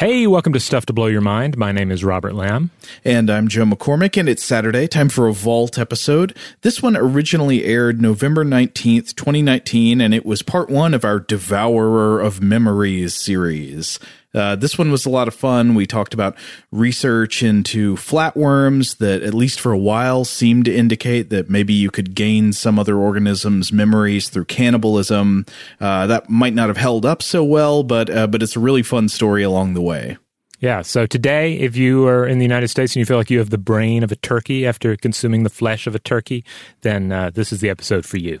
Hey, welcome to Stuff to Blow Your Mind. My name is Robert Lamb. And I'm Joe McCormick, and it's Saturday, time for a Vault episode. This one originally aired November 19th, 2019, and it was part one of our Devourer of Memories series. Uh, this one was a lot of fun. We talked about research into flatworms that, at least for a while, seemed to indicate that maybe you could gain some other organism's memories through cannibalism. Uh, that might not have held up so well, but uh, but it's a really fun story along the way. Yeah. So today, if you are in the United States and you feel like you have the brain of a turkey after consuming the flesh of a turkey, then uh, this is the episode for you.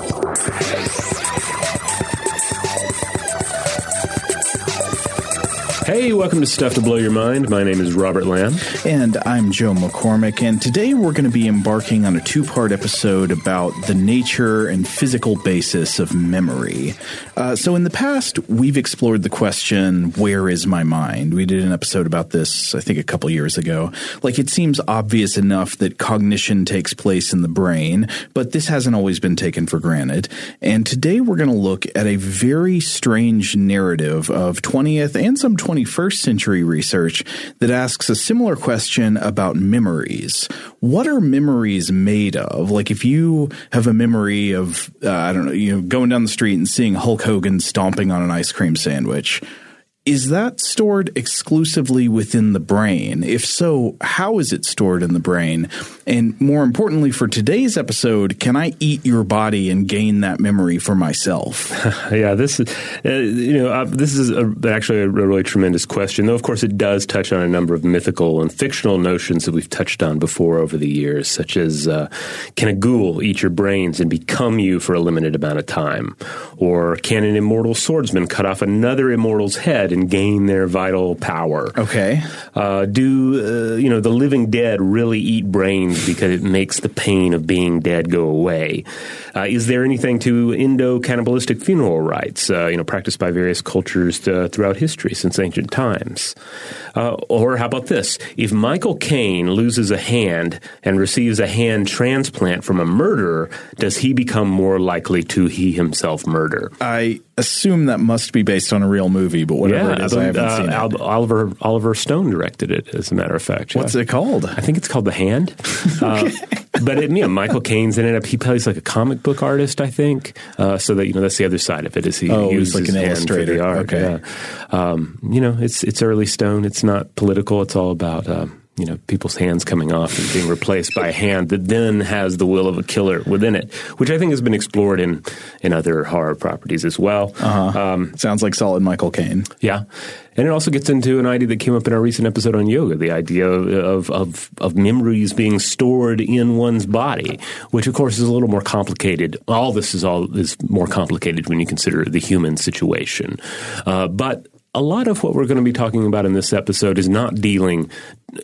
Hey, welcome to Stuff to Blow Your Mind. My name is Robert Lamb. And I'm Joe McCormick. And today we're going to be embarking on a two part episode about the nature and physical basis of memory. Uh, so, in the past, we've explored the question, where is my mind? We did an episode about this, I think, a couple years ago. Like, it seems obvious enough that cognition takes place in the brain, but this hasn't always been taken for granted. And today we're going to look at a very strange narrative of 20th and some 20th 21st century research that asks a similar question about memories. What are memories made of? Like if you have a memory of, uh, I don't know, you know, going down the street and seeing Hulk Hogan stomping on an ice cream sandwich, is that stored exclusively within the brain? If so, how is it stored in the brain? And more importantly, for today's episode, can I eat your body and gain that memory for myself? yeah, this is uh, you know uh, this is a, actually a really tremendous question. Though of course it does touch on a number of mythical and fictional notions that we've touched on before over the years, such as uh, can a ghoul eat your brains and become you for a limited amount of time, or can an immortal swordsman cut off another immortal's head? And gain their vital power. Okay. Uh, do uh, you know the living dead really eat brains because it makes the pain of being dead go away? Uh, is there anything to endocannibalistic funeral rites, uh, you know, practiced by various cultures uh, throughout history since ancient times? Uh, or how about this? If Michael Caine loses a hand and receives a hand transplant from a murderer, does he become more likely to he himself murder? I assume that must be based on a real movie, but whatever yeah, it is, I haven't uh, seen it. Oliver Oliver Stone directed it, as a matter of fact. What's it called? I think it's called The Hand. Okay. uh, but it, you know, Michael Caine's in it. He plays like a comic book artist, I think. Uh, so that you know, that's the other side of it. Is he oh, uses like an hand illustrator. art? Okay. Yeah. Um, you know, it's it's early Stone. It's not political. It's all about. Um, you know people's hands coming off and being replaced by a hand that then has the will of a killer within it, which I think has been explored in in other horror properties as well. Uh-huh. Um, Sounds like solid Michael Caine. Yeah, and it also gets into an idea that came up in our recent episode on yoga: the idea of of of memories being stored in one's body, which of course is a little more complicated. All this is all is more complicated when you consider the human situation, uh, but a lot of what we're going to be talking about in this episode is not dealing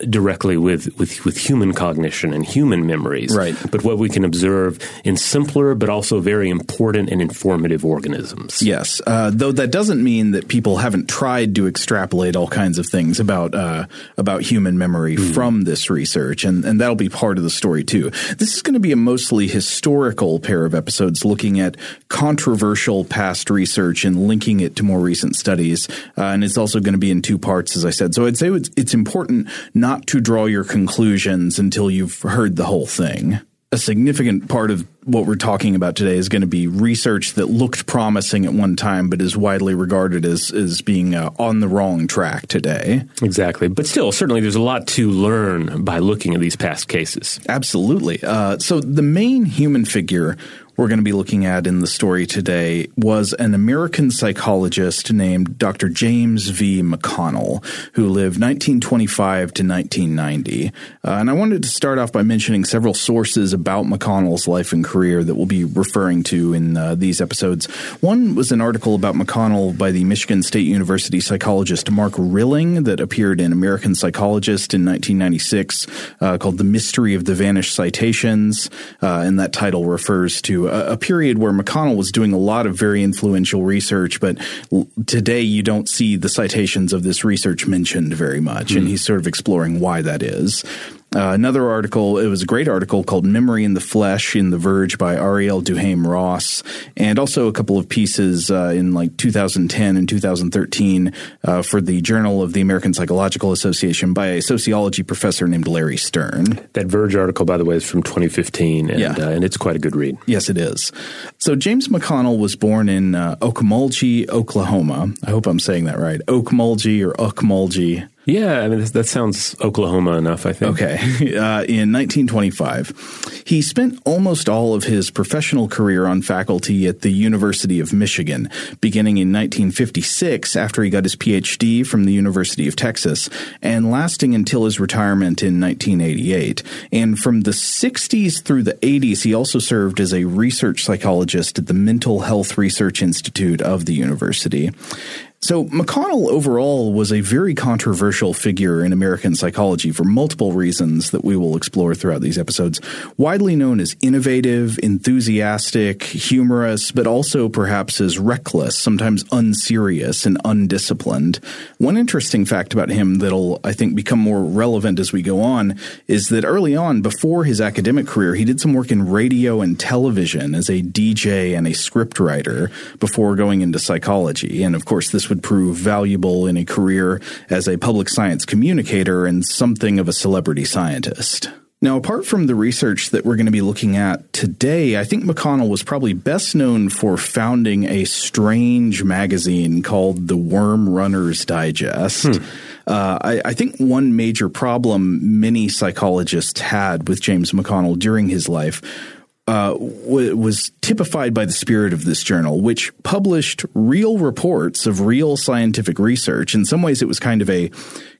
directly with, with, with human cognition and human memories, right. but what we can observe in simpler but also very important and informative organisms. Yes, uh, though that doesn't mean that people haven't tried to extrapolate all kinds of things about uh, about human memory mm. from this research, and, and that'll be part of the story too. This is going to be a mostly historical pair of episodes looking at controversial past research and linking it to more recent studies, uh, and it's also going to be in two parts, as I said. So I'd say it's, it's important not to draw your conclusions until you've heard the whole thing. A significant part of what we're talking about today is going to be research that looked promising at one time, but is widely regarded as as being uh, on the wrong track today. Exactly, but still, certainly, there's a lot to learn by looking at these past cases. Absolutely. Uh, so the main human figure we're going to be looking at in the story today was an American psychologist named Dr. James V. McConnell, who lived 1925 to 1990. Uh, and I wanted to start off by mentioning several sources about McConnell's life and career that we'll be referring to in uh, these episodes. One was an article about McConnell by the Michigan State University psychologist Mark Rilling that appeared in American Psychologist in 1996 uh, called The Mystery of the Vanished Citations. Uh, and that title refers to a, a, period where McConnell was doing a lot of very influential research, but l- today you don't see the citations of this research mentioned very much, mm. and hmm. he's sort of exploring why that is. Uh, another article, it was a great article called Memory in the Flesh in The Verge by Arielle Duhaime-Ross, and also a couple of pieces uh, in like 2010 and 2013 uh, for the Journal of the American Psychological Association by a sociology professor named Larry Stern. That Verge article, by the way, is from 2015, and, Yeah. uh, and it's quite a good read. Yes, it is. So James McConnell was born in uh, Okmulgee, Oklahoma. I hope I'm saying that right. Okmulgee or Okmulgee. Yeah, I mean, that sounds Oklahoma enough, I think. Okay. Uh, in 1925, he spent almost all of his professional career on faculty at the University of Michigan, beginning in 1956 after he got his PhD from the University of Texas, and lasting until his retirement in 1988. And from the 60s through the 80s, he also served as a research psychologist at the Mental Health Research Institute of the university. So, McConnell overall was a very controversial figure in American psychology for multiple reasons that we will explore throughout these episodes. Widely known as innovative, enthusiastic, humorous, but also perhaps as reckless, sometimes unserious and undisciplined. One interesting fact about him that'll, I think, become more relevant as we go on is that early on, before his academic career, he did some work in radio and television as a DJ and a scriptwriter before going into psychology. And of course, this would prove valuable in a career as a public science communicator and something of a celebrity scientist. Now, apart from the research that we're going to be looking at today, I think McConnell was probably best known for founding a strange magazine called the Worm Runners Digest. Uh, I, I think one major problem many psychologists had with James McConnell during his life uh, w- was typified by the spirit of this journal, which published real reports of real scientific research. In some ways, it was kind of a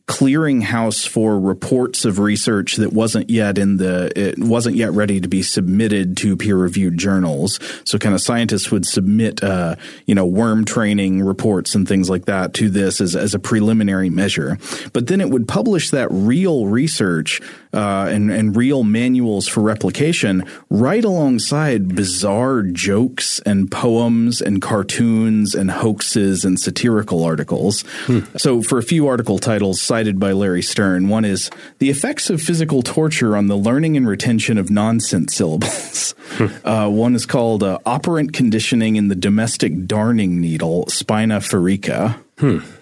clearinghouse for reports of research that wasn't yet in the it wasn't yet ready to be submitted to peer reviewed journals. So kind of scientists would submit uh, you know worm training reports and things like that to this as, as a preliminary measure. But then it would publish that real research uh, and, and real manuals for replication right alongside bizarre jokes and poems and cartoons and hoaxes and satirical articles. So, for a few article titles cited by Larry Stern, one is The Effects of Physical Torture on the Learning and Retention of Nonsense Syllables. uh, one is called uh, Operant Conditioning in the Domestic Darning Needle, Spina Ferica.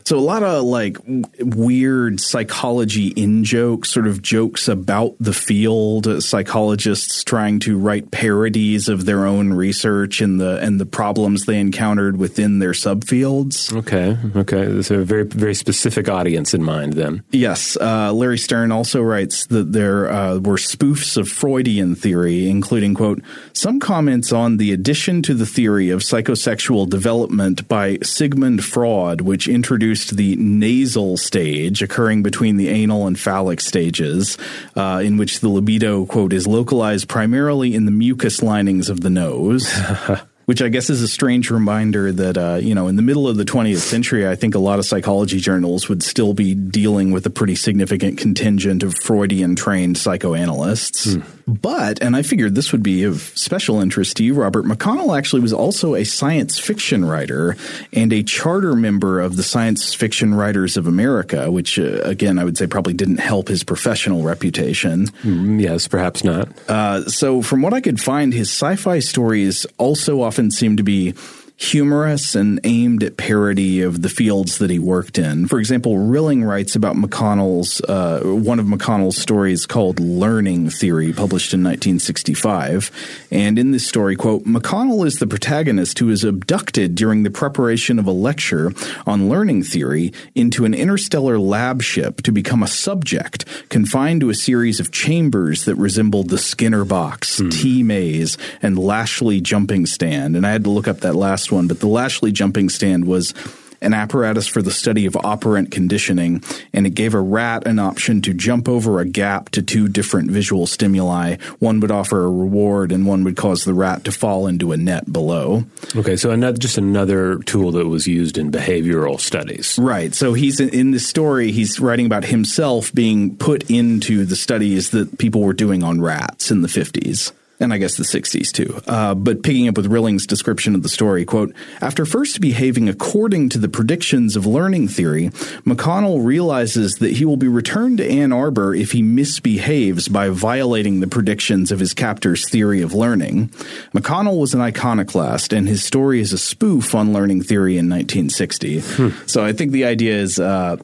So a lot of like weird psychology in jokes, sort of jokes about the field. uh, Psychologists trying to write parodies of their own research and the and the problems they encountered within their subfields. Okay, okay. There's a very, very specific audience in mind then. Yes, uh, Larry Stern also writes that there uh, were spoofs of Freudian theory, including quote some comments on the addition to the theory of psychosexual development by Sigmund Freud, which introduced the nasal stage occurring between the anal and phallic stages, uh, in which the libido quote is localized primarily in the mucous linings of the nose. Which I guess is a strange reminder that, uh, you know, in the middle of the 20th century, I think a lot of psychology journals would still be dealing with a pretty significant contingent of Freudian trained psychoanalysts. But, and I figured this would be of special interest to you, Robert, McConnell actually was also a science fiction writer and a charter member of the Science Fiction Writers of America, which, uh, again, I would say probably didn't help his professional reputation. Mm, Yes, perhaps not. Uh, so, from what I could find, his sci fi stories also often seem to be humorous and aimed at parody of the fields that he worked in. For example, Rilling writes about McConnell's, uh, one of McConnell's stories called Learning Theory, published in 1965. And in this story, quote, McConnell is the protagonist who is abducted during the preparation of a lecture on learning theory into an interstellar lab ship to become a subject confined to a series of chambers that resembled the Skinner box, T maze, and Lashley jumping stand. And I had to look up that last one, but the Lashley jumping stand was an apparatus for the study of operant conditioning, and it gave a rat an option to jump over a gap to two different visual stimuli. One would offer a reward, and one would cause the rat to fall into a net below. Okay, so another, just another tool that was used in behavioral studies. Right. So he's in, in this story, he's writing about himself being put into the studies that people were doing on rats in the 50s. And I guess the 60s too. Uh, but picking up with Rilling's description of the story, quote, after first behaving according to the predictions of learning theory, McConnell realizes that he will be returned to Ann Arbor if he misbehaves by violating the predictions of his captor's theory of learning. McConnell was an iconoclast, and his story is a spoof on learning theory in 1960. Hmm. So I think the idea is, uh,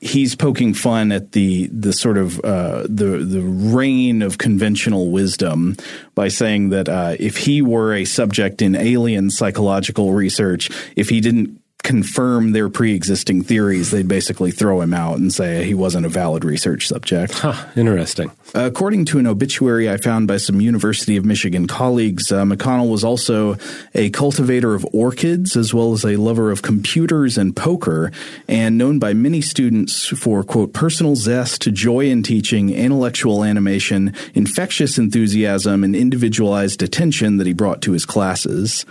he's poking fun at the the sort of uh, the the reign of conventional wisdom by saying that uh, if he were a subject in alien psychological research, if he didn't confirm their pre-existing theories, they'd basically throw him out and say he wasn't a valid research subject. Huh, interesting. According to an obituary I found by some University of Michigan colleagues, uh, McConnell was also a cultivator of orchids as well as a lover of computers and poker, and known by many students for quote personal zest, to joy in teaching, intellectual animation, infectious enthusiasm, and individualized attention that he brought to his classes.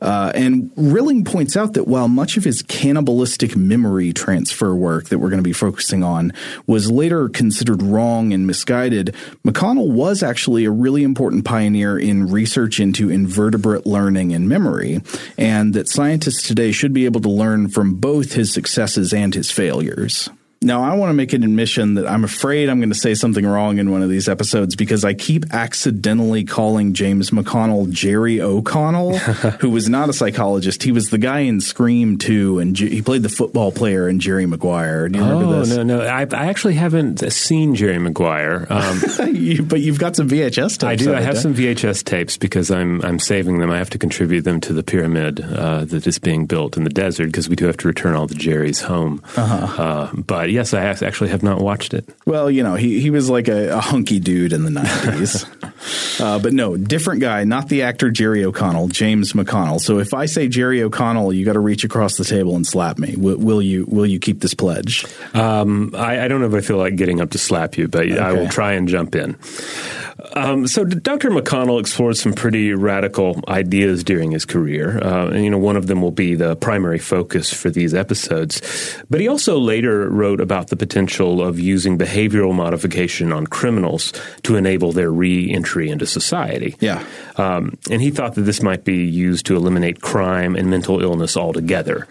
Uh, and Rilling points out that while much of his cannibalistic memory transfer work that we're going to be focusing on was later considered wrong and misguided, McConnell was actually a really important pioneer in research into invertebrate learning and memory, and that scientists today should be able to learn from both his successes and his failures. Now, I want to make an admission that I'm afraid I'm going to say something wrong in one of these episodes because I keep accidentally calling James McConnell Jerry O'Connell, who was not a psychologist. He was the guy in Scream 2, and he played the football player in Jerry Maguire. Do you remember oh, this? no, no. I, I, actually haven't seen Jerry Maguire. Um, you, but you've got some VHS tapes. I do. I have some VHS tapes because I'm, I'm saving them. I have to contribute them to the pyramid uh, that is being built in the desert because we do have to return all the Jerry's home. Uh-huh. Uh, but yes, I actually have not watched it. Well, you know, he, he was like a, a hunky dude in the 90s. uh, but no, different guy, not the actor Jerry O'Connell, James McConnell. So if I say Jerry O'Connell, you got to reach across the table and slap me. W- will you Will you keep this pledge? Um, I, I, don't know if I feel like getting up to slap you, but okay. I will try and jump in. Um, so Dr. McConnell explored some pretty radical ideas during his career, uh, and you know one of them will be the primary focus for these episodes. But he also later wrote about the potential of using behavioral modification on criminals to enable their re-entry into society. Yeah, um, and he thought that this might be used to eliminate crime and mental illness altogether.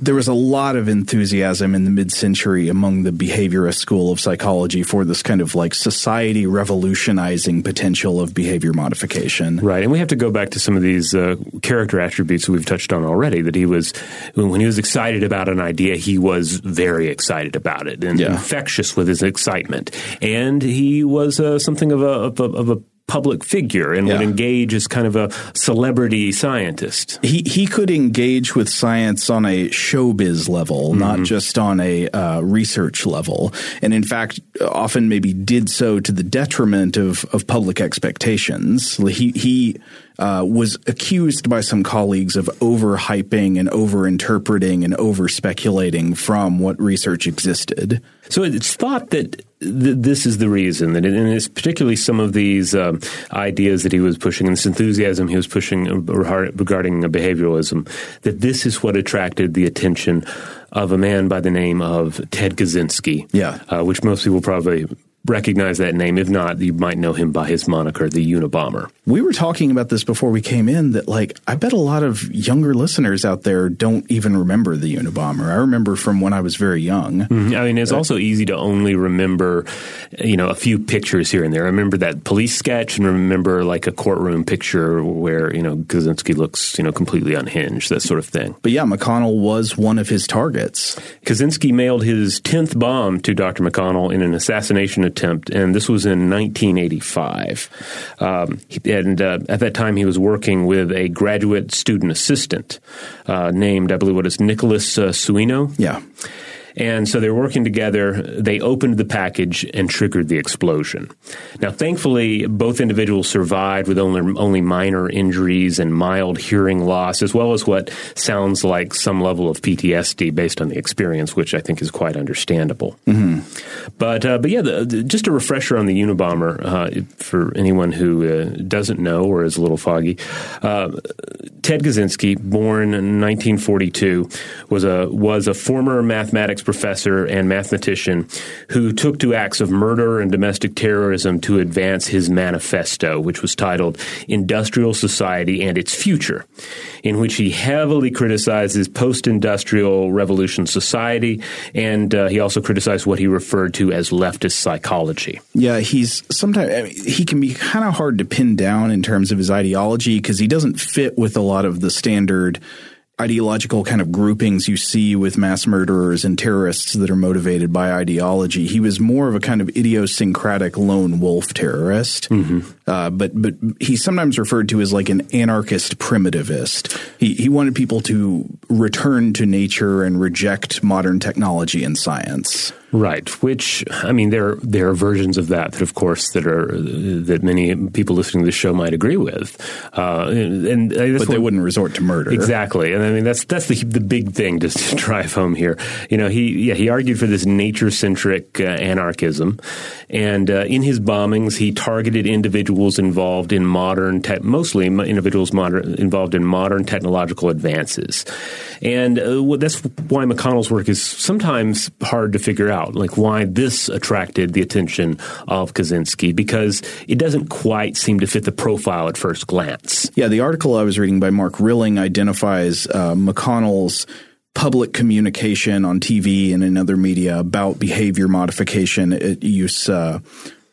There was a lot of enthusiasm in the mid-century among the behaviorist school of psychology for this kind of like society revolutionizing potential of behavior modification. Right, and we have to go back to some of these uh, character attributes we've touched on already. That he was, when he was excited about an idea, he was very excited about it and yeah. infectious with his excitement, and he was uh, something of a, of a, of a public figure and yeah. would engage as kind of a celebrity scientist. He he could engage with science on a showbiz level, mm-hmm. not just on a uh, research level, and in fact, often maybe did so to the detriment of of public expectations. He he uh, was accused by some colleagues of overhyping and overinterpreting and over speculating from what research existed. So it's thought that th- this is the reason that, and it's particularly some of these um, ideas that he was pushing and this enthusiasm he was pushing regarding behavioralism, that this is what attracted the attention of a man by the name of Ted Kaczynski. Yeah, uh, which most people probably recognize that name. If not, you might know him by his moniker, the Unabomber. We were talking about this before we came in that, like, I bet a lot of younger listeners out there don't even remember the Unabomber. I remember from when I was very young. Mm-hmm. I mean, it's uh, also easy to only remember, you know, a few pictures here and there. I remember that police sketch and remember like a courtroom picture where, you know, Kaczynski looks, you know, completely unhinged, that sort of thing. But yeah, McConnell was one of his targets. Kaczynski mailed his 10th bomb to Dr. McConnell in an assassination attempt, and this was in 1985. Um, and uh, at that time, he was working with a graduate student assistant uh, named, I believe, what is Nicholas uh, Suino. Yeah. And so they're working together. They opened the package and triggered the explosion. Now, thankfully, both individuals survived with only, only minor injuries and mild hearing loss, as well as what sounds like some level of PTSD based on the experience, which I think is quite understandable. Mm-hmm. But, uh, but yeah, the, the, just a refresher on the Unabomber uh, for anyone who uh, doesn't know or is a little foggy. Uh, Ted Kaczynski, born in 1942, was a was a former mathematics economics professor and mathematician who took to acts of murder and domestic terrorism to advance his manifesto, which was titled Industrial Society and Its Future, in which he heavily criticizes post industrial revolution society, and uh, he also criticized what he referred to as leftist psychology. Yeah, he's sometimes I mean, he can be kind of hard to pin down in terms of his ideology because he doesn't fit with a lot of the standard ideological kind of groupings you see with mass murderers and terrorists that are motivated by ideology. He was more of a kind of idiosyncratic lone wolf terrorist, mm-hmm. uh, but but he's sometimes referred to as like an anarchist primitivist. He he wanted people to return to nature and reject modern technology and science. Right. Which I mean, there there are versions of that that, of course, that are that many people listening to the show might agree with, uh, and, and but they wouldn't resort to murder. Exactly. And I mean, that's that's the the big thing to, to drive home here. You know, he yeah he argued for this nature centric uh, anarchism, and uh, in his bombings, he targeted individuals involved in modern, te- mostly individuals modern, involved in modern technological advances, and uh, that's why McConnell's work is sometimes hard to figure out like why this attracted the attention of Kaczynski, because it doesn't quite seem to fit the profile at first glance. Yeah, the article I was reading by Mark Rilling identifies uh, McConnell's public communication on TV and in other media about behavior modification use uh,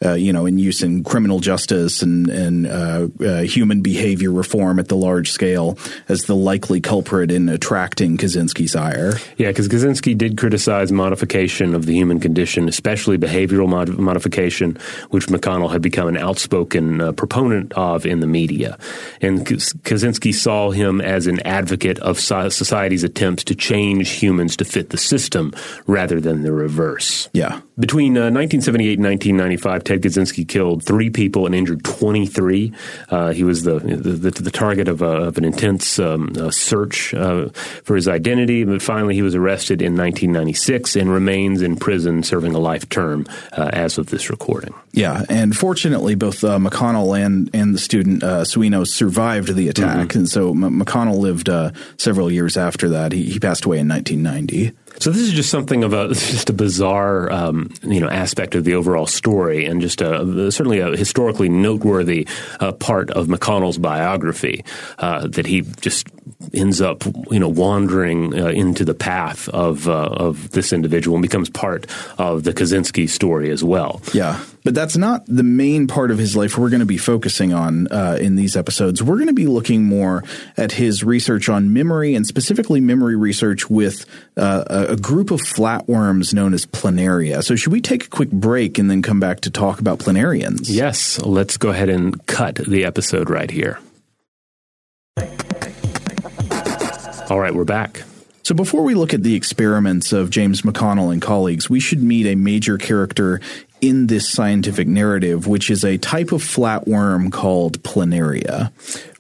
uh, you know, in use in criminal justice and, and uh, uh, human behavior reform at the large scale as the likely culprit in attracting Kaczynski's ire. Yeah, because Kaczynski did criticize modification of the human condition, especially behavioral mod- modification, which McConnell had become an outspoken uh, proponent of in the media. And Kaczynski saw him as an advocate of society's attempts to change humans to fit the system rather than the reverse. Yeah. Between 1978 uh, and 1995, Ted Kaczynski killed three people and injured 23. Uh, he was the, the, the target of, a, of, an intense um, search uh, for his identity, but finally he was arrested in 1996 and remains in prison serving a life term uh, as of this recording. Yeah, and fortunately, both uh, McConnell and, and the student uh, Suino survived the attack, mm-hmm. and so M- McConnell lived several years after that. He, he passed away in 1990. So this is just something of a just a bizarre um, you know aspect of the overall story, and just a, certainly a historically noteworthy uh, part of McConnell's biography uh, that he just ends up you know wandering uh, into the path of uh, of this individual and becomes part of the Kaczynski story as well. Yeah, but that's not the main part of his life we're going to be focusing on uh, in these episodes. We're going to be looking more at his research on memory and specifically memory research with uh, a group of flatworms known as planaria. So, should we take a quick break and then come back to talk about planarians? Yes, let's go ahead and cut the episode right here. All right, we're back. So, before we look at the experiments of James McConnell and colleagues, we should meet a major character in this scientific narrative, which is a type of flatworm called planaria.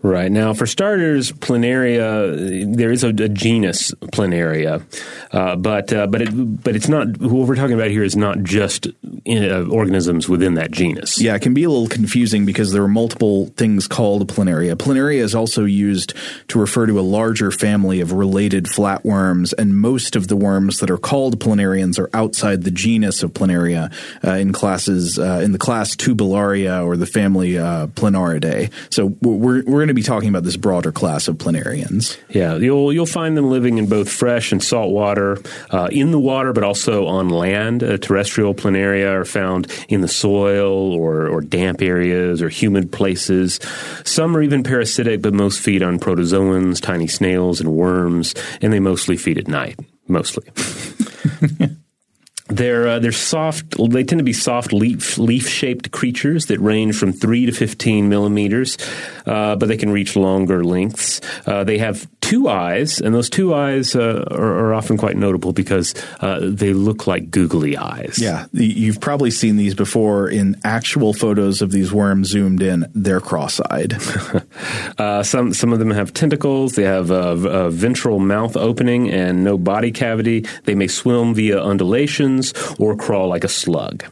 Right. Now, for starters, planaria, there is a, a genus planaria, uh, but uh, but it, but it's not. What we're talking about here is not just in, uh, organisms within that genus. Yeah, it can be a little confusing because there are multiple things called planaria. Planaria is also used to refer to a larger family of related flatworms, and most of the worms that are called planarians are outside the genus of planaria uh, in classes uh, in the class Turbellaria or the family uh, Planariidae. So we're we're going to be talking about this broader class of planarians. Yeah, you'll you'll find them living in both fresh and salt water, uh, in the water, but also on land. Uh, terrestrial planaria are found in the soil or, or damp areas or humid places. Some are even parasitic, but most feed on protozoans, tiny snails, and worms, and they mostly feed at night. Mostly. They're uh, they're soft. They tend to be soft leaf leaf shaped creatures that range from three to fifteen millimeters, uh, but they can reach longer lengths. Uh, they have two eyes, and those two eyes uh, are, are, often quite notable because uh, they look like googly eyes. Yeah, you've probably seen these before in actual photos of these worms zoomed in. They're cross-eyed. uh, some some of them have tentacles. They have a, a, ventral mouth opening and no body cavity. They may swim via undulations or crawl like a slug.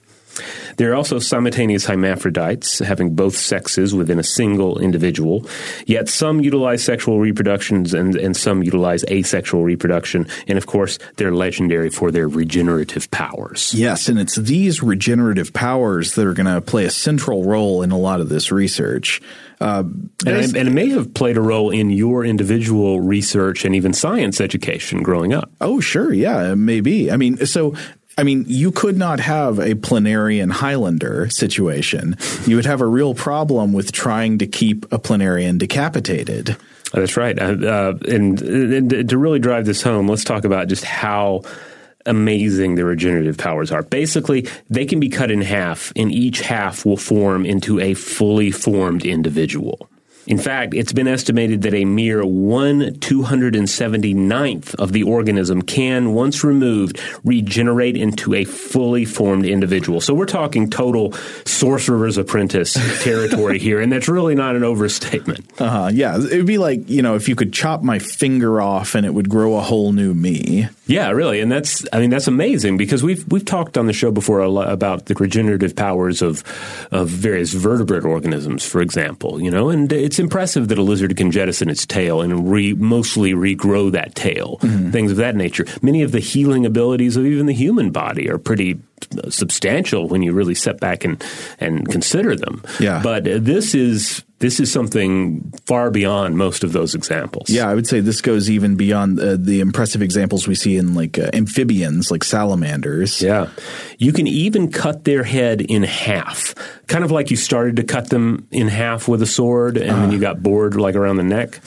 There are also simultaneous hermaphrodites, having both sexes within a single individual. Yet some utilize sexual reproductions and, and some utilize asexual reproduction. And of course, they're legendary for their regenerative powers. Yes, and it's these regenerative powers that are going to play a central role in a lot of this research. Uh, and, and, it may have played a role in your individual research and even science education growing up. Oh, sure. Yeah, maybe. I mean, so I mean, you could not have a planarian Highlander situation. You would have a real problem with trying to keep a planarian decapitated. That's right. Uh, uh, and, and to really drive this home, let's talk about just how amazing the regenerative powers are. Basically, they can be cut in half, and each half will form into a fully formed individual. In fact, it's been estimated that a mere 1 279th of the organism can, once removed, regenerate into a fully formed individual. So we're talking total sorcerer's apprentice territory here, and that's really not an overstatement. Uh-huh, yeah, it would be like, you know, if you could chop my finger off and it would grow a whole new me. Yeah, really, and that's I mean that's amazing because we've we've talked on the show before about the regenerative powers of of various vertebrate organisms, for example, you know, and it's impressive that a lizard can jettison its tail and re, mostly regrow that tail, mm-hmm. things of that nature. Many of the healing abilities of even the human body are pretty substantial when you really step back and and consider them. Yeah. But this is this is something far beyond most of those examples. Yeah, I would say this goes even beyond uh, the impressive examples we see in like uh, amphibians, like salamanders. Yeah. You can even cut their head in half, kind of like you started to cut them in half with a sword, and uh. then you got bored like around the neck.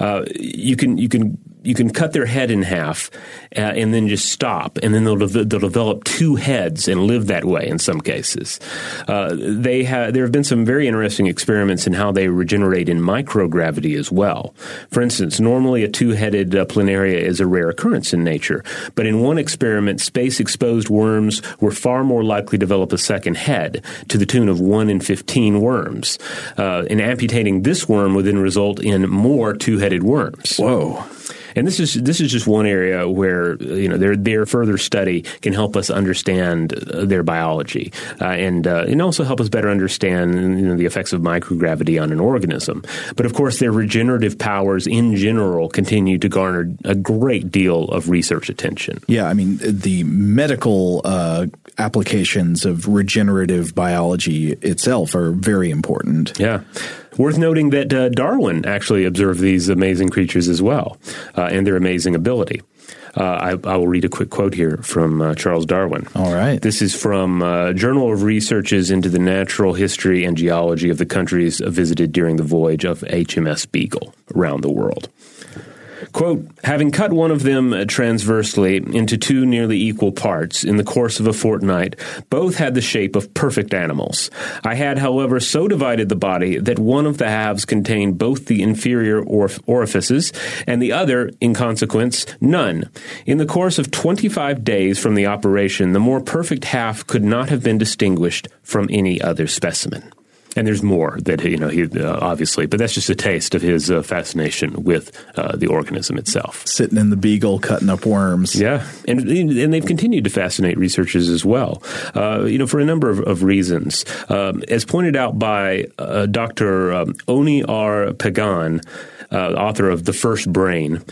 Uh, you can you can you can cut their head in half uh, and then just stop, and then they'll, de- they'll develop two heads and live that way in some cases. Uh, they ha- there have been some very interesting experiments in how they regenerate in microgravity as well. For instance, normally a two-headed uh, planaria is a rare occurrence in nature, but in one experiment, space-exposed worms were far more likely to develop a second head, to the tune of one in fifteen worms. Uh, and amputating this worm would then result in more two-headed worms. Whoa. And this is this is just one area where you know their their further study can help us understand uh, their biology uh, and uh, and also help us better understand you know, the effects of microgravity on an organism. But of course, their regenerative powers in general continue to garner a great deal of research attention. Yeah, I mean the medical uh, applications of regenerative biology itself are very important. Yeah. Worth noting that uh, Darwin actually observed these amazing creatures as well uh, and their amazing ability. Uh, I, I, will read a quick quote here from uh, Charles Darwin. All right. This is from uh, Journal of Researches into the Natural History and Geology of the Countries Visited During the Voyage of HMS Beagle Around the World. Quote, having cut one of them uh, transversely into two nearly equal parts in the course of a fortnight, both had the shape of perfect animals. I had, however, so divided the body that one of the halves contained both the inferior orifices and the other, in consequence, none. In the course of 25 days from the operation, the more perfect half could not have been distinguished from any other specimen. And there's more that you know he uh, obviously, but that's just a taste of his uh, fascination with uh, the organism itself. Sitting in the Beagle, cutting up worms. Yeah, and and they've continued to fascinate researchers as well. Uh, you know, for a number of, of reasons, um, as pointed out by uh, Dr. Um, Oné R. Pagán uh, author of The First Brain,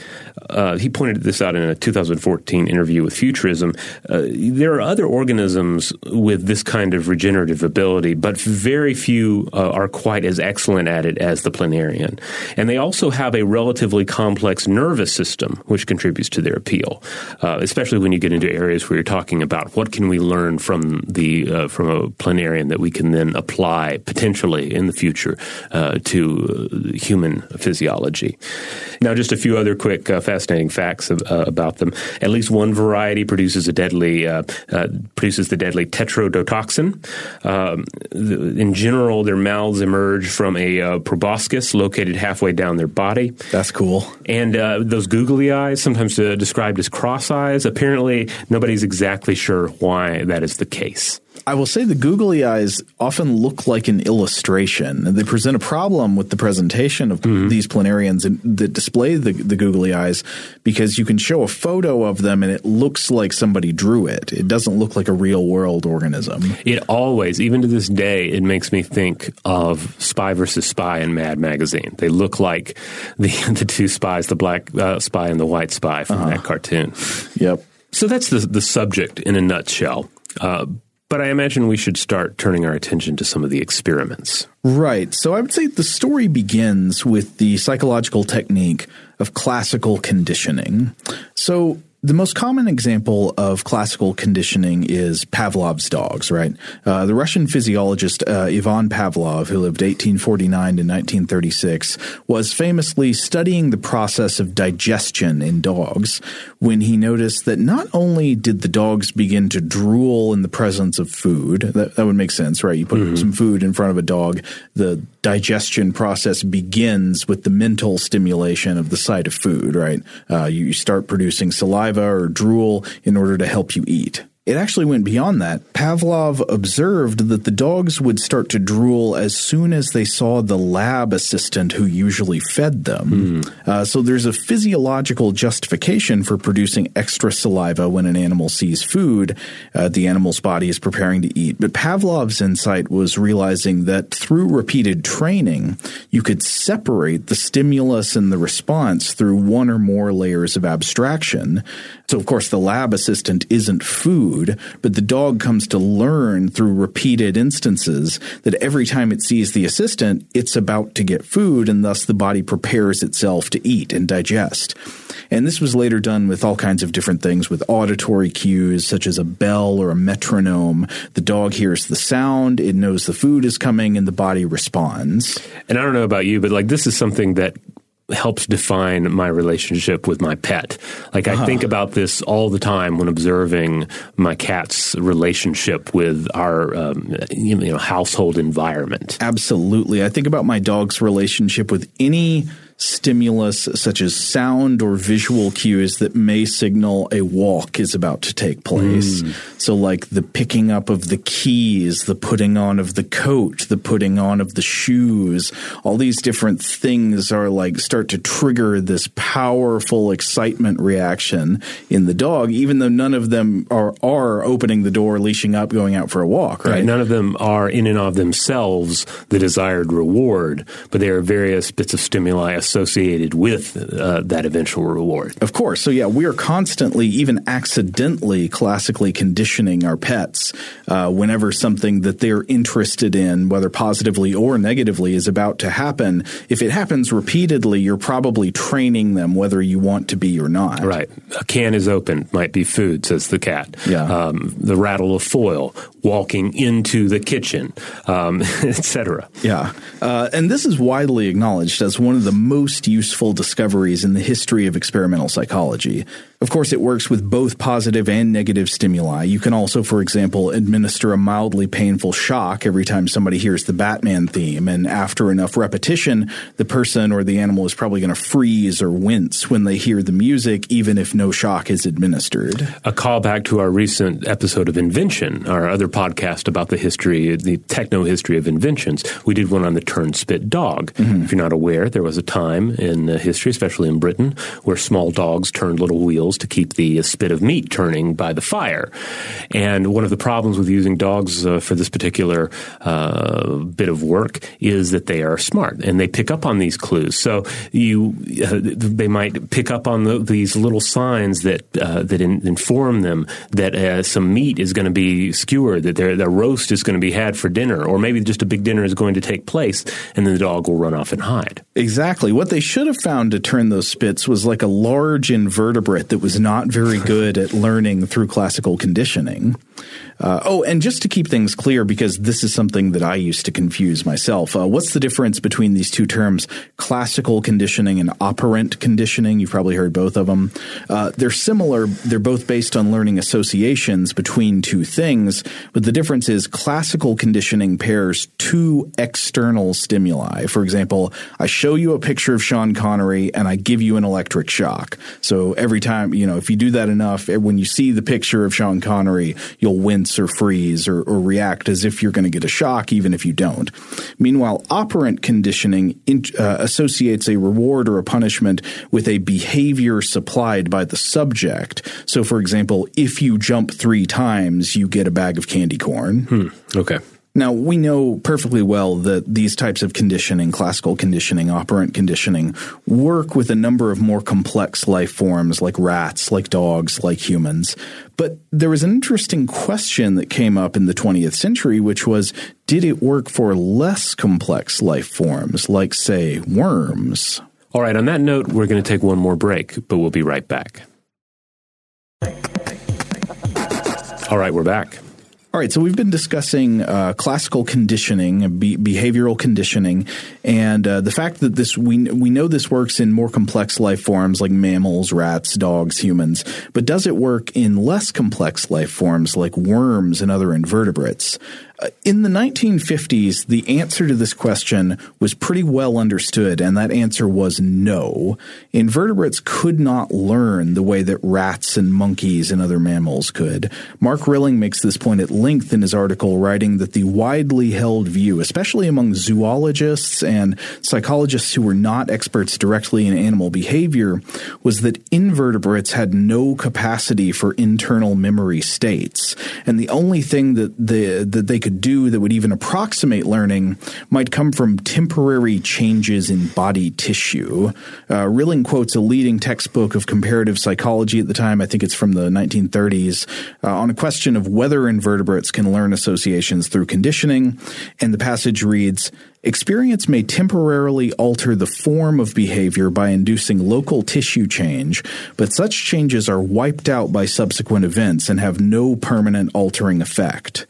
uh, he pointed this out in a 2014 interview with Futurism. Uh, there are other organisms with this kind of regenerative ability, but very few uh, are quite as excellent at it as the planarian. And they also have a relatively complex nervous system, which contributes to their appeal, uh, especially when you get into areas where you're talking about what can we learn from the from a planarian that we can then apply potentially in the future to human physiology. Now, just a few other quick, uh, fascinating facts of, uh, about them. At least one variety produces a deadly uh, uh produces the deadly tetrodotoxin. Um, in general, their mouths emerge from a uh, proboscis located halfway down their body. That's cool. And uh, those googly eyes, sometimes described as cross eyes. Apparently, nobody's exactly sure why that is the case. I will say the googly eyes often look like an illustration. They present a problem with the presentation of mm-hmm. these planarians that display the, the googly eyes because you can show a photo of them and it looks like somebody drew it. It doesn't look like a real world organism. It always, even to this day, it makes me think of Spy versus Spy in Mad Magazine. They look like the the two spies, the black uh, spy and the white spy from uh-huh. that cartoon. Yep. So that's the the subject in a nutshell. Uh, but I imagine we should start turning our attention to some of the experiments. Right. So I would say the story begins with the psychological technique of classical conditioning. So the most common example of classical conditioning is Pavlov's dogs, right? Uh, the Russian physiologist uh, Ivan Pavlov, who lived 1849 to 1936, was famously studying the process of digestion in dogs when he noticed that not only did the dogs begin to drool in the presence of food, that, that would make sense, right? You put mm-hmm. some food in front of a dog, the digestion process begins with the mental stimulation of the sight of food, right? Uh, you start producing saliva saliva or drool in order to help you eat. It actually went beyond that. Pavlov observed that the dogs would start to drool as soon as they saw the lab assistant who usually fed them. Mm. Uh, so there's a physiological justification for producing extra saliva when an animal sees food uh, the animal's body is preparing to eat. But Pavlov's insight was realizing that through repeated training, you could separate the stimulus and the response through one or more layers of abstraction. So, of course, the lab assistant isn't food, but the dog comes to learn through repeated instances that every time it sees the assistant, it's about to get food, and thus the body prepares itself to eat and digest. And this was later done with all kinds of different things with auditory cues, such as a bell or a metronome. The dog hears the sound, it knows the food is coming, and the body responds. And I don't know about you, but like this is something that helps define my relationship with my pet. Like uh-huh. I think about this all the time when observing my cat's relationship with our um, you know household environment. Absolutely. I think about my dog's relationship with any stimulus such as sound or visual cues that may signal a walk is about to take place. Mm. So like the picking up of the keys, the putting on of the coat, the putting on of the shoes, all these different things are like start to trigger this powerful excitement reaction in the dog, even though none of them are, are opening the door, leashing up, going out for a walk, right? right? None of them are in and of themselves the desired reward, but they are various bits of stimuli associated with uh, that eventual reward. Of course. So, yeah, we are constantly, even accidentally, classically conditioning our pets uh, whenever something that they're interested in, whether positively or negatively, is about to happen. If it happens repeatedly, you're probably training them whether you want to be or not. Right. A can is open, might be food, says the cat. Yeah. Um, the rattle of foil, walking into the kitchen, um, etc. Yeah. Uh, and this is widely acknowledged as one of the most useful discoveries in the history of experimental psychology. Of course, it works with both positive and negative stimuli. You can also, for example, administer a mildly painful shock every time somebody hears the Batman theme, and after enough repetition, the person or the animal is probably going to freeze or wince when they hear the music, even if no shock is administered. A callback to our recent episode of Invention, our other podcast about the history, the techno history of inventions. We did one on the turnspit dog. Mm-hmm. If you're not aware, there was a time in history, especially in Britain, where small dogs turned little wheels to keep the spit of meat turning by the fire. And one of the problems with using dogs uh, for this particular uh, bit of work is that they are smart and they pick up on these clues. So you, uh, they might pick up on the, these little signs that uh, that in, inform them that uh, some meat is going to be skewered, that their, their roast is going to be had for dinner, or maybe just a big dinner is going to take place, and then the dog will run off and hide. Exactly. What they should have found to turn those spits was like a large invertebrate that was not very good at learning through classical conditioning. Uh, oh, and just to keep things clear, because this is something that I used to confuse myself, uh, what's the difference between these two terms, classical conditioning and operant conditioning? You've probably heard both of them. Uh, they're similar. They're both based on learning associations between two things, but the difference is classical conditioning pairs two external stimuli. For example, I show you a picture of Sean Connery and I give you an electric shock. So every time, you know, if you do that enough, when you see the picture of Sean Connery, you'll wince or freeze or, or react as if you're going to get a shock, even if you don't. Meanwhile, operant conditioning in, uh, associates a reward or a punishment with a behavior supplied by the subject. So, for example, if you jump three times, you get a bag of candy corn. Hmm. Okay. Now, we know perfectly well that these types of conditioning, classical conditioning, operant conditioning, work with a number of more complex life forms like rats, like dogs, like humans. But there was an interesting question that came up in the 20th century, which was did it work for less complex life forms, like, say, worms? All right, on that note, we're going to take one more break, but we'll be right back. All right, we're back. All right, so we've been discussing uh, classical conditioning, be- behavioral conditioning, and uh, the fact that this we we know this works in more complex life forms like mammals, rats, dogs, humans, but does it work in less complex life forms like worms and other invertebrates? Uh, in the 1950s, the answer to this question was pretty well understood, and that answer was no. Invertebrates could not learn the way that rats and monkeys and other mammals could. Mark Rilling makes this point at length in his article, writing that the widely held view, especially among zoologists and psychologists who were not experts directly in animal behavior, was that invertebrates had no capacity for internal memory states, and the only thing that the that they could do that would even approximate learning might come from temporary changes in body tissue. Uh, Rilling quotes a leading textbook of comparative psychology at the time, I think it's from the 1930s, uh, on a question of whether invertebrates can learn associations through conditioning. And the passage reads, Experience may temporarily alter the form of behavior by inducing local tissue change, but such changes are wiped out by subsequent events and have no permanent altering effect.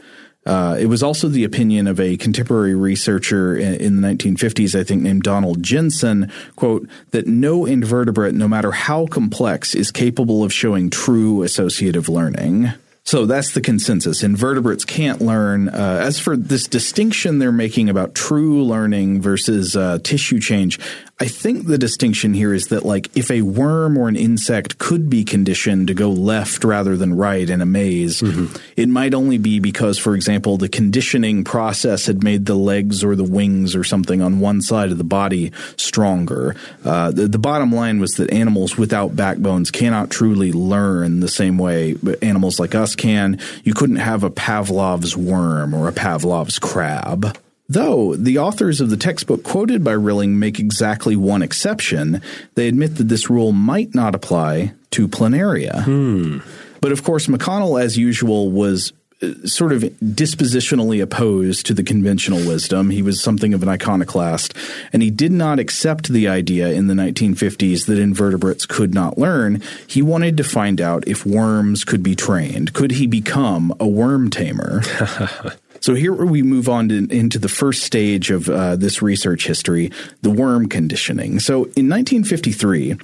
Uh, it was also the opinion of a contemporary researcher in, the 1950s, I think, named Donald Jensen, quote, that no invertebrate, no matter how complex, is capable of showing true associative learning. So that's the consensus. Invertebrates can't learn. Uh, as for this distinction they're making about true learning versus uh, tissue change, I think the distinction here is that, like, if a worm or an insect could be conditioned to go left rather than right in a maze, mm-hmm. it might only be because, for example, the conditioning process had made the legs or the wings or something on one side of the body stronger. Uh, the, the bottom line was that animals without backbones cannot truly learn the same way animals like us can. You couldn't have a Pavlov's worm or a Pavlov's crab. Though the authors of the textbook quoted by Rilling make exactly one exception, they admit that this rule might not apply to planaria. Hmm. But of course, McConnell, as usual, was uh, sort of dispositionally opposed to the conventional wisdom. He was something of an iconoclast, and he did not accept the idea in the 1950s that invertebrates could not learn. He wanted to find out if worms could be trained. Could he become a worm tamer? So here we move on to, into the first stage of uh, this research history, the worm conditioning. So in 1953,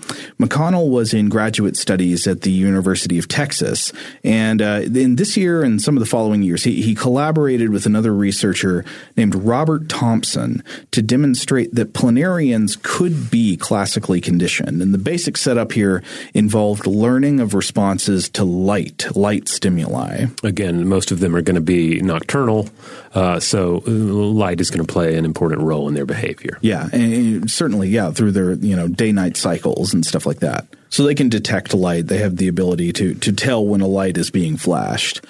McConnell was in graduate studies at the University of Texas, and uh, in this year and some of the following years, he, he collaborated with another researcher named Robert Thompson to demonstrate that planarians could be classically conditioned. And the basic setup here involved learning of responses to light, light stimuli. Again, most of them are going to be nocturnal uh, so uh, light is going to play an important role in their behavior. Yeah, certainly, yeah, through their you know day night cycles and stuff like that. So they can detect light. They have the ability to to tell when a light is being flashed.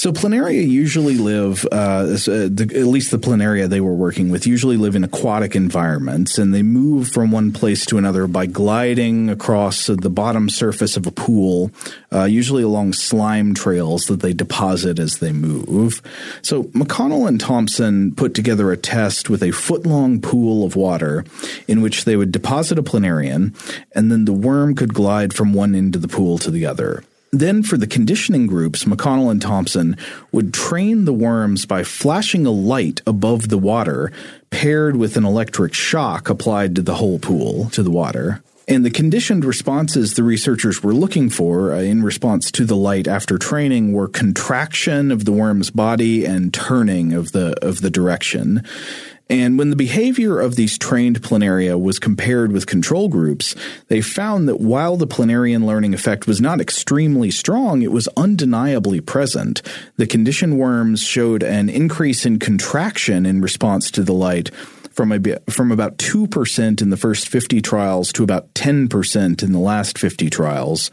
So planaria usually live, uh, uh, the, at least the planaria they were working with, usually live in aquatic environments, and they move from one place to another by gliding across the bottom surface of a pool, uh, usually along slime trails that they deposit as they move. So McConnell and Thompson put together a test with a foot-long pool of water in which they would deposit a planarian, and then the worm could glide from one end of the pool to the other. Then, for the conditioning groups, McConnell and Thompson would train the worms by flashing a light above the water paired with an electric shock applied to the whole pool, to the water. And the conditioned responses the researchers were looking for uh, in response to the light after training were contraction of the worm's body and turning of the of the direction. And when the behavior of these trained planaria was compared with control groups, they found that while the planarian learning effect was not extremely strong, it was undeniably present. The conditioned worms showed an increase in contraction in response to the light from a, from about 2% in the first 50 trials to about 10% in the last 50 trials.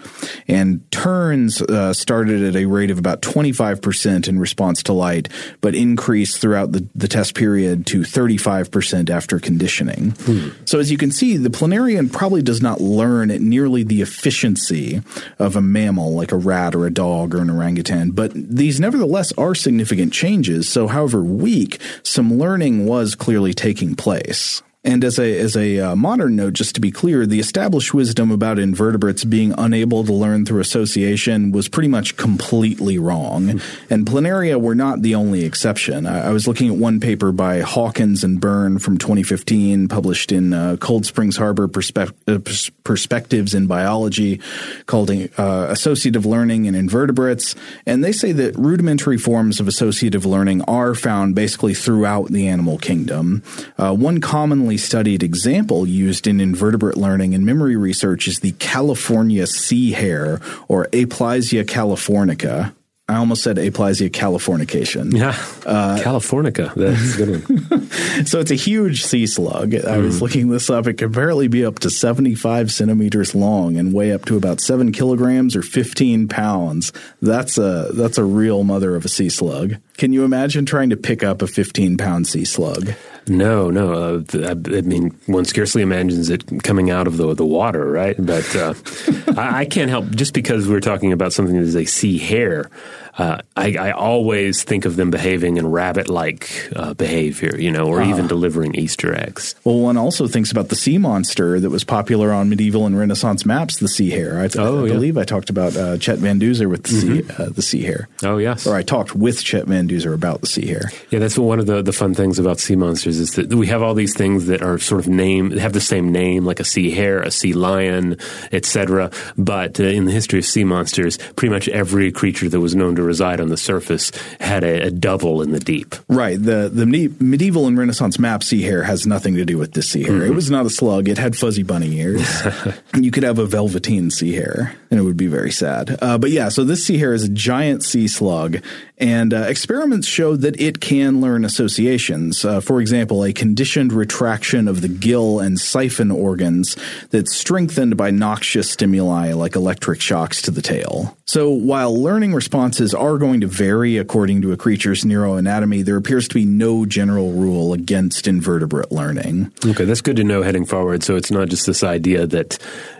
And turns uh, started at a rate of about 25% in response to light, but increased throughout the, the test period to 35% after conditioning. Hmm. So as you can see, the planarian probably does not learn at nearly the efficiency of a mammal like a rat or a dog or an orangutan, but these nevertheless are significant changes. So however weak, some learning was clearly taking place. And as a as a uh, modern note, just to be clear, the established wisdom about invertebrates being unable to learn through association was pretty much completely wrong. Mm-hmm. And planaria were not the only exception. I, I, was looking at one paper by Hawkins and Byrne from 2015, published in uh, Cold Springs Harbor Perspe- uh, Perspectives in Biology, called uh, Associative Learning in Invertebrates. And they say that rudimentary forms of associative learning are found basically throughout the animal kingdom. Uh, one commonly studied example used in invertebrate learning and memory research is the California sea hare, or Aplysia californica. I almost said Aplysia californication. Yeah, uh, Californica. That's a good one. so it's a huge sea slug. I mm. was looking this up. It can apparently be up to 75 centimeters long and weigh up to about seven kilograms or 15 pounds. That's a that's a real mother of a sea slug. Can you imagine trying to pick up a 15 pound sea slug? No, no. Uh, I, mean, one scarcely imagines it coming out of the the water, right? But uh, I, I, can't help just because we're talking about something that is a sea hare uh, I, I, always think of them behaving in rabbit-like uh, behavior, you know, or uh, even ah. delivering Easter eggs. Well, one also thinks about the sea monster that was popular on medieval and Renaissance maps, the sea hare. I, oh, I, I believe I talked about uh, Chet Van Duzer with the, mm-hmm. sea, uh, the sea hare. Oh, yes. Or I talked with Chet Van Duzer about the sea hare. Yeah, that's one of the, the fun things about sea monsters is that we have all these things that are sort of name have the same name, like a sea hare, a sea lion, etc. But uh, in the history of sea monsters, pretty much every creature that was known to reside on the surface had a, a double in the deep. Right. The the medieval and Renaissance map sea hare has nothing to do with this sea hare. Mm-hmm. It was not a slug. It had fuzzy bunny ears. you could have a velveteen sea hare, and it would be very sad. Uh, but yeah, so this sea hare is a giant sea slug, and uh, experiments showed that it can learn associations. Uh, for example, a conditioned retraction of the gill and siphon organs that's strengthened by noxious stimuli like electric shocks to the tail. So while learning responses are going to vary according to a creature's neuroanatomy, there appears to be no general rule against invertebrate learning. Okay, that's good to know heading forward. So it's not just this idea that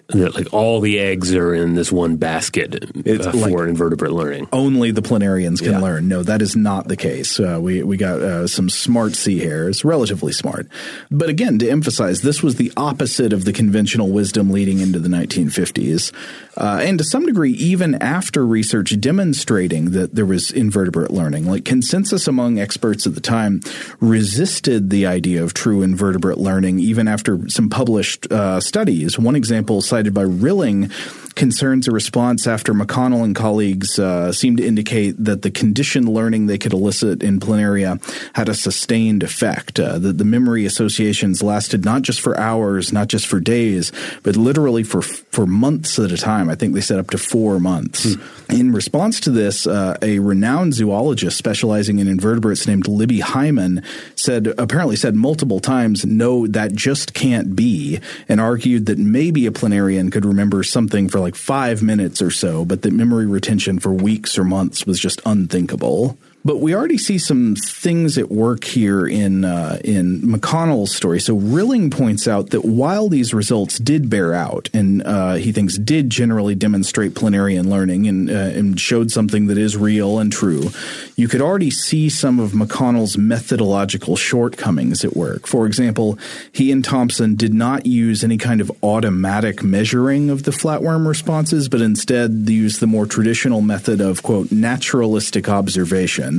that like all the eggs are in this one basket uh, for like invertebrate learning. Only the planarians can yeah. learn. No, that is not the case. Uh, we we got uh, some smart sea hares, relatively smart. But again, to emphasize, this was the opposite of the conventional wisdom leading into the 1950s, uh, and to some degree, even after research demonstrating that there was invertebrate learning, like consensus among experts at the time resisted the idea of true invertebrate learning, even after some published uh, studies. One example by Rilling concerns a response after McConnell and colleagues uh, seemed to indicate that the conditioned learning they could elicit in planaria had a sustained effect. Uh, that the memory associations lasted not just for hours, not just for days, but literally for for months at a time. I think they said up to four months. Hmm. In response to this, uh, a renowned zoologist specializing in invertebrates named Libbie Hyman said apparently said multiple times, "No, that just can't be," and argued that maybe a planarian could remember something for like five minutes or so, but that memory retention for weeks or months was just unthinkable. But we already see some things at work here in uh, in McConnell's story. So Rilling points out that while these results did bear out, and uh, he thinks did generally demonstrate planarian learning and, uh, and showed something that is real and true, you could already see some of McConnell's methodological shortcomings at work. For example, he and Thompson did not use any kind of automatic measuring of the flatworm responses, but instead used the more traditional method of quote naturalistic observation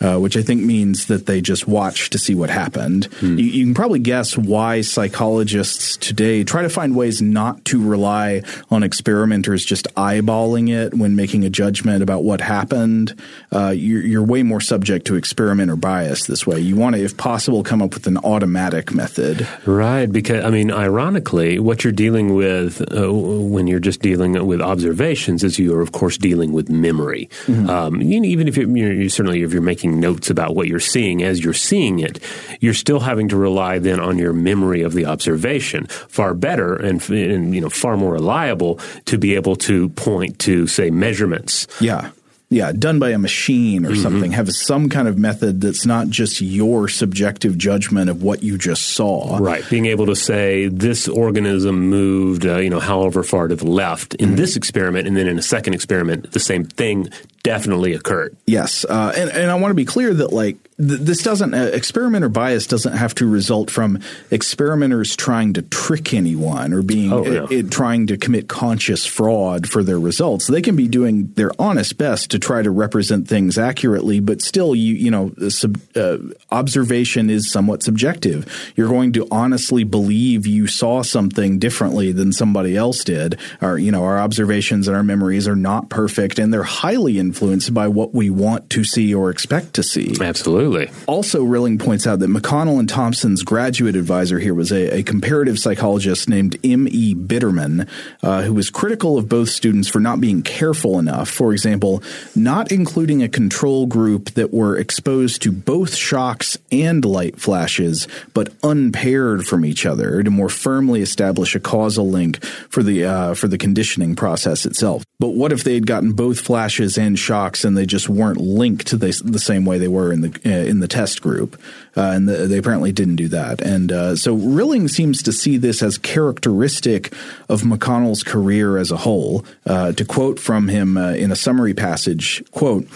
uh, which I think means that they just watch to see what happened. Hmm. You, you, can probably guess why psychologists today try to find ways not to rely on experimenters just eyeballing it when making a judgment about what happened. Uh, you're, you're way more subject to experimenter bias this way. You want to, if possible, come up with an automatic method. Right, because I mean, ironically, what you're dealing with uh, when you're just dealing with observations is you are, of course, dealing with memory. Mm-hmm. Um, even if you're, you're, certainly if you're making notes about what you're seeing as you're seeing it, you're still having to rely then on your memory of the observation. Far better and, and you know far more reliable to be able to point to say measurements. Yeah yeah, done by a machine or mm-hmm. something, have some kind of method that's not just your subjective judgment of what you just saw. Right. Being able to say this organism moved, uh, you know, however far to the left in mm-hmm. this experiment, and then in a second experiment, the same thing definitely occurred. Yes, uh, and and I want to be clear that like this doesn't uh, experimenter bias doesn't have to result from experimenters trying to trick anyone or being oh, yeah. it, it, trying to commit conscious fraud for their results. They can be doing their honest best to try to represent things accurately, but still, you you know, sub, uh, observation is somewhat subjective. You're going to honestly believe you saw something differently than somebody else did. Our you know our observations and our memories are not perfect, and they're highly influenced by what we want to see or expect to see. Absolutely. Also, Rilling points out that McConnell and Thompson's graduate advisor here was a, a comparative psychologist named M. E. Bitterman, uh, who was critical of both students for not being careful enough. For example, not including a control group that were exposed to both shocks and light flashes, but unpaired from each other to more firmly establish a causal link for the uh, for the conditioning process itself. But what if they had gotten both flashes and shocks and they just weren't linked the, the same way they were in the in the test group? Uh, and the, they apparently didn't do that. And uh, so Rilling seems to see this as characteristic of McConnell's career as a whole. Uh, to quote from him uh, in a summary passage, quote.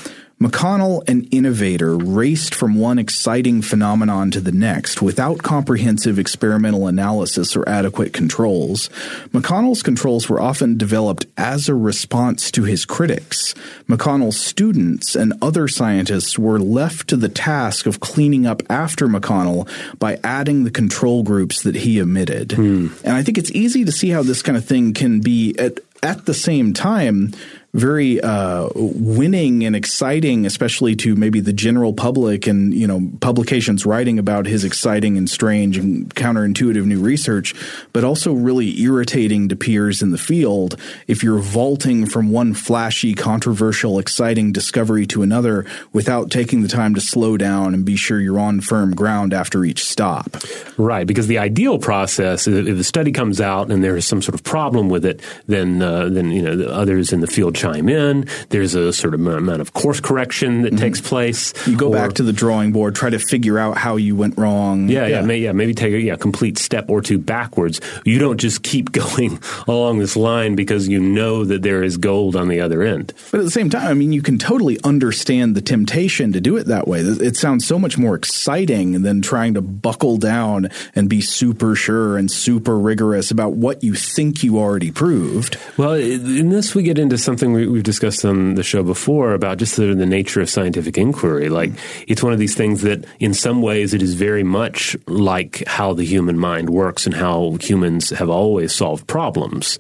McConnell, an innovator, raced from one exciting phenomenon to the next without comprehensive experimental analysis or adequate controls. McConnell's controls were often developed as a response to his critics. McConnell's students and other scientists were left to the task of cleaning up after McConnell by adding the control groups that he omitted. Hmm. And I think it's easy to see how this kind of thing can be at at the same time very uh, winning and exciting, especially to maybe the general public and you know publications writing about his exciting and strange and counterintuitive new research, but also really irritating to peers in the field if you're vaulting from one flashy, controversial, exciting discovery to another without taking the time to slow down and be sure you're on firm ground after each stop. Right, because the ideal process, if the study comes out and there is some sort of problem with it, then uh, then you know the others in the field chime in. There's a sort of amount of course correction that mm-hmm. takes place. You go or, back to the drawing board, try to figure out how you went wrong. Yeah, yeah, yeah, may, yeah maybe take a yeah, complete step or two backwards. You don't just keep going along this line because you know that there is gold on the other end. But at the same time, I mean, you can totally understand the temptation to do it that way. It sounds so much more exciting than trying to buckle down and be super sure and super rigorous about what you think you already proved. Well, in this, we get into something we, we've discussed on the show before about just the, the nature of scientific inquiry. Like, it's one of these things that, in some ways, it is very much like how the human mind works and how humans have always solved problems.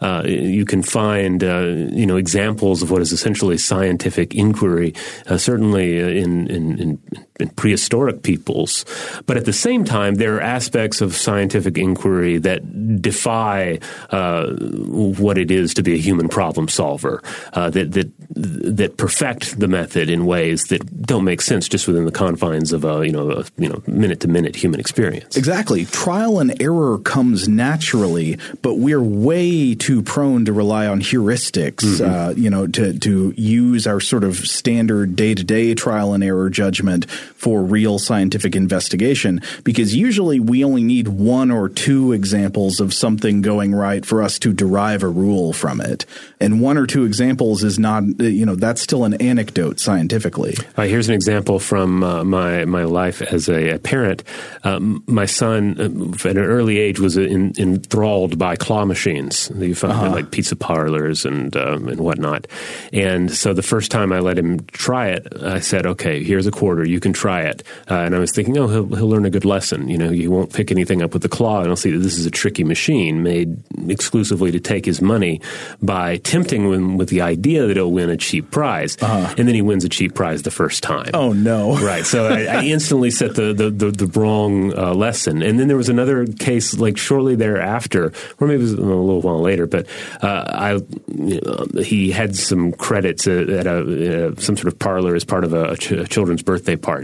Uh, you can find, uh, you know, examples of what is essentially scientific inquiry, uh, certainly in, in, in and prehistoric peoples. But at the same time, there are aspects of scientific inquiry that defy uh, what it is to be a human problem solver, uh, that, that, that perfect the method in ways that don't make sense just within the confines of a you know a, you know minute to minute human experience. Exactly, trial and error comes naturally, but we're way too prone to rely on heuristics. Mm-hmm. Uh, you know, to to use our sort of standard day to day trial and error judgment for real scientific investigation because usually we only need one or two examples of something going right for us to derive a rule from it. And one or two examples is not, you know, that's still an anecdote scientifically. Uh, here's an example from uh, my my life as a, a parent. Um, my son, uh, at an early age, was in, enthralled by claw machines that you find uh-huh. in like pizza parlors and um, and whatnot. And so the first time I let him try it, I said, "Okay, here's a quarter. You can try it." Uh, and I was thinking, "Oh, he'll, he'll learn a good lesson. You know, he won't pick anything up with the claw, and he'll see that this is a tricky machine made exclusively to take his money by tempting him with the idea that he'll win a cheap prize." Uh-huh. And then he wins a cheap prize the first time. Oh no! Right. So I, I instantly set the the, the, the wrong uh, lesson. And then there was another case like shortly thereafter, or maybe it was a little while later, but uh, I you know, he had some credits at, at a, uh, some sort of parlor as part of a, a, ch- a, children's birthday party.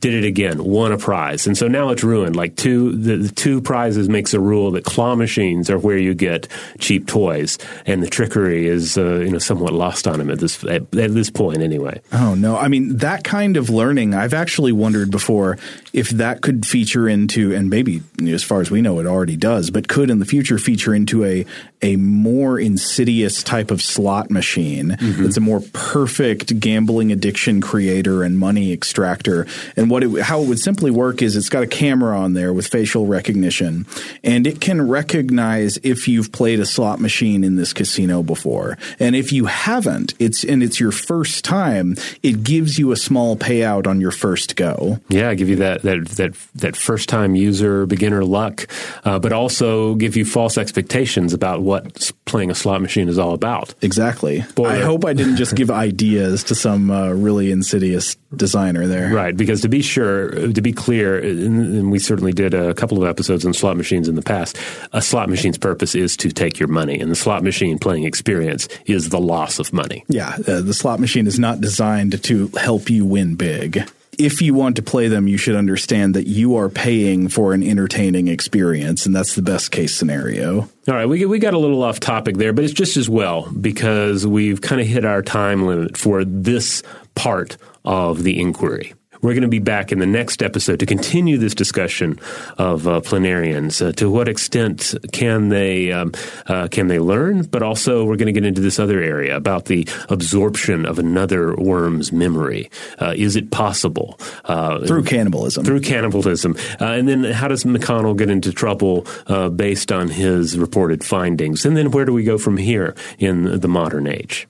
Did it again, won a prize, and so now it's ruined. Like two the, the two prizes makes a rule that claw machines are where you get cheap toys, and the trickery is uh, you know somewhat lost on him at this at, at this point anyway. Oh no, I mean that kind of learning. I've actually wondered before if that could feature into, and maybe as far as we know, it already does, but could in the future feature into a a more insidious type of slot machine. Mm-hmm. It's a more perfect gambling addiction creator and money extractor. And what it, how it would simply work is it's got a camera on there with facial recognition, and it can recognize if you've played a slot machine in this casino before, and if you haven't, it's and it's your first time. It gives you a small payout on your first go. Yeah, give you that that that that first time user beginner luck, uh, but also give you false expectations about what playing a slot machine is all about. Exactly. I hope I didn't just give ideas to some uh, really insidious designer there. Right, because to be sure, to be clear, and we certainly did a couple of episodes on slot machines in the past, a slot machine's purpose is to take your money, and the slot machine playing experience is the loss of money. Yeah, uh, the slot machine is not designed to help you win big if you want to play them, you should understand that you are paying for an entertaining experience, and that's the best case scenario. All right, we we got a little off topic there, but it's just as well because we've kind of hit our time limit for this part of the inquiry. We're going to be back in the next episode to continue this discussion of uh, planarians. Uh, to what extent can they um, uh, can they learn? But also, we're going to get into this other area about the absorption of another worm's memory. Uh, is it possible uh, through cannibalism? Through cannibalism, uh, and then how does McConnell get into trouble based on his reported findings? And then where do we go from here in the modern age?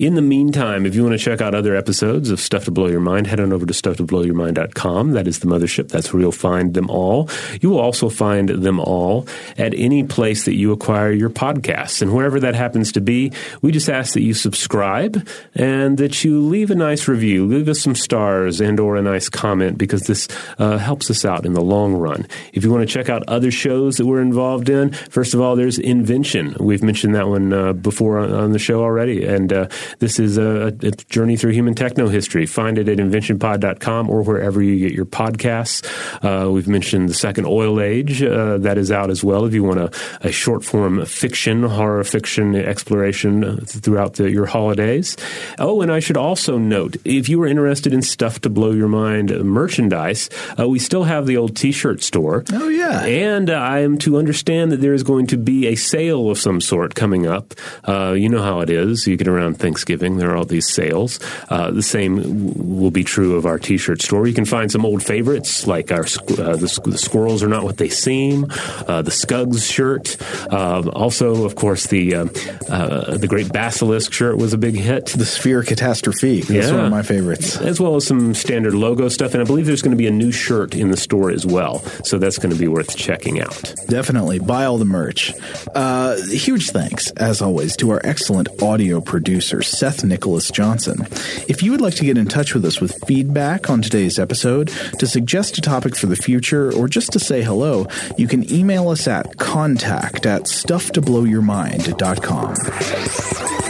In the meantime, if you want to check out other episodes of Stuff to Blow Your Mind, head on over to stufftoblowyourmind.com. That is the mothership. That's where you'll find them all. You will also find them all at any place that you acquire your podcasts. And wherever that happens to be, we just ask that you subscribe and that you leave a nice review, leave us some stars and or a nice comment because this uh, helps us out in the long run. If you want to check out other shows that we're involved in, first of all, there's Invention. We've mentioned that one uh, before on, the show already. And uh, this is a, a, journey through human techno history. Find it at inventionpod.com or wherever you get your podcasts. Uh, we've mentioned the second oil age uh, that is out as well. If you want a, a short form fiction, horror fiction exploration throughout the, your holidays. Oh, and I should also note if you are interested in stuff to blow your mind merchandise, uh, we still have the old T-shirt store. Oh yeah, and I am to understand that there is going to be a sale of some sort coming up. Uh, you know how it is. You get around Thanksgiving Thanksgiving. There are all these sales. Uh, the same will be true of our T-shirt store. You can find some old favorites like our uh, the, the, squirrels are not what they seem, uh, the Scugs shirt. Um, also, of course, the uh, uh, the Great Basilisk shirt was a big hit. The Sphere Catastrophe. That's yeah. one of my favorites. As well as some standard logo stuff, and I believe there's going to be a new shirt in the store as well. So that's going to be worth checking out. Definitely buy all the merch. Uh, huge thanks, as always, to our excellent audio producers Seth Nicholas Johnson. If you would like to get in touch with us with feedback on today's episode, to suggest a topic for the future, or just to say hello, you can email us at contact at stufftoblowyourmind.com.